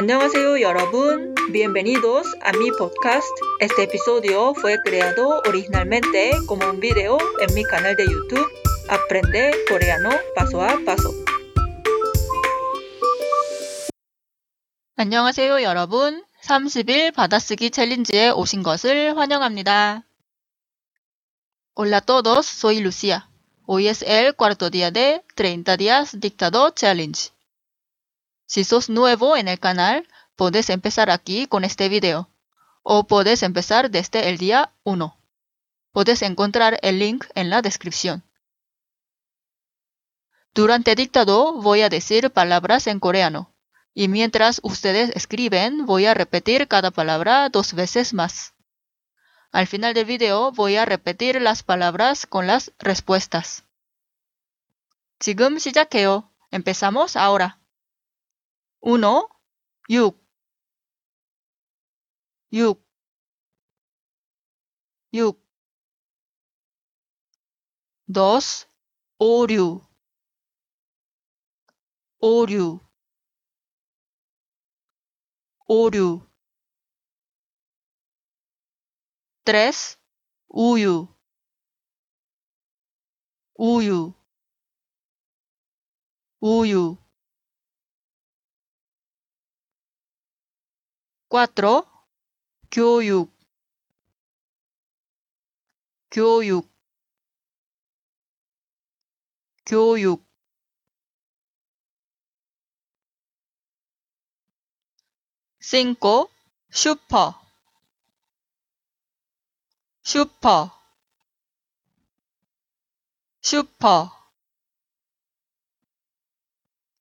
Annyeonghaseyo 여러분, bienvenidos a mi podcast. Este episodio fue creado originalmente como un video en mi canal de YouTube Aprende coreano paso a paso. 안녕하세요, 여러분. 30일 받아쓰기 챌린지에 오신 것을 환영합니다. Hola todos, soy Lucia. Hoy es el cuarto día de 30 días dictado challenge. Si sos nuevo en el canal, puedes empezar aquí con este video. O puedes empezar desde el día 1. Puedes encontrar el link en la descripción. Durante dictado voy a decir palabras en coreano. Y mientras ustedes escriben, voy a repetir cada palabra dos veces más. Al final del video voy a repetir las palabras con las respuestas. 지금 시작해요. Empezamos ahora. 1. 6 6 6 2. 오류 오류 오류 3. 우유 우유 우유 4. 교육 교육 교육 5. 슈퍼 슈퍼 슈퍼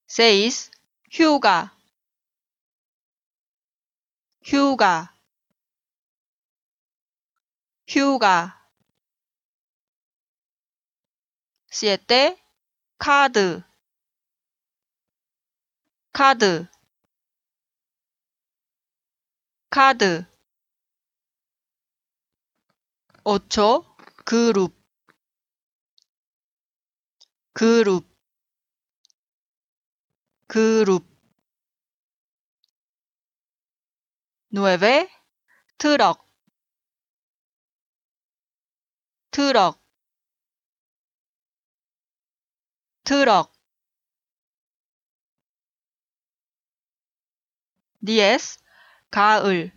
6. 휴가 휴가. 휴가. 7. 카드. 카드. 카드. 5초? 그룹. 그룹. 그룹 9. 트럭. 트럭. 트럭. 10. 가을.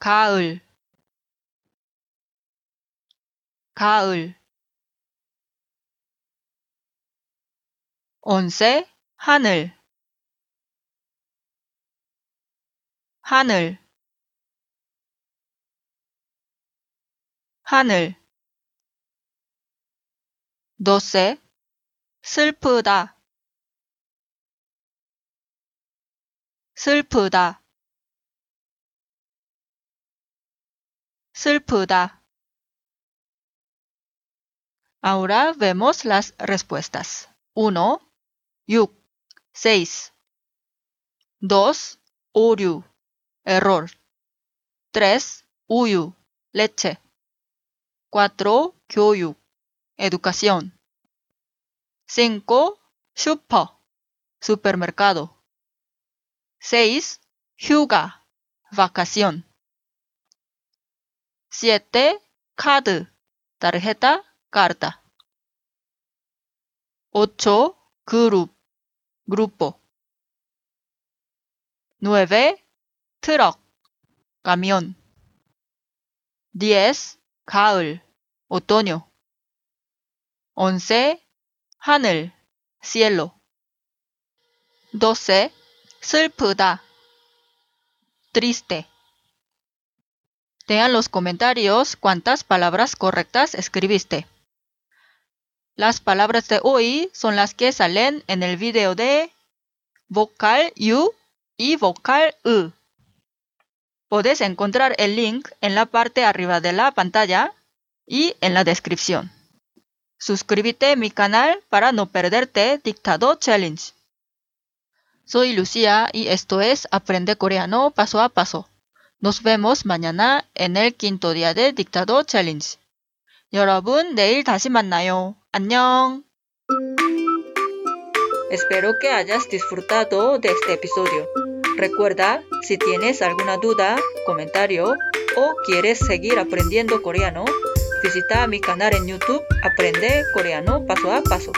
가을. 가을. 온세 하늘 하늘 하늘 너세 슬프다 슬프다 슬프다 Ahora vemos las respuestas. 1. 6. 6. 2. 오류. error. 3. Uyu, leche. 4. 교육, educación. 5. Super, supermercado. 6. Hyuga, vacación. 7. Card, tarjeta, carta. 8. Group, grupo. 9. 트럭. Camión. 10. 가을. Otoño. 11. 하늘. Cielo. 12. 슬프다. Triste. Vean los comentarios cuántas palabras correctas escribiste. Las palabras de hoy son las que salen en el video de vocal U y vocal U. Puedes encontrar el link en la parte arriba de la pantalla y en la descripción. Suscríbete a mi canal para no perderte Dictado Challenge. Soy Lucía y esto es Aprende Coreano Paso a Paso. Nos vemos mañana en el quinto día de Dictado Challenge. 여러분, 내일 다시 만나요. 안녕! Espero que hayas disfrutado de este episodio. Recuerda, si tienes alguna duda, comentario o quieres seguir aprendiendo coreano, visita mi canal en YouTube Aprende Coreano Paso a Paso.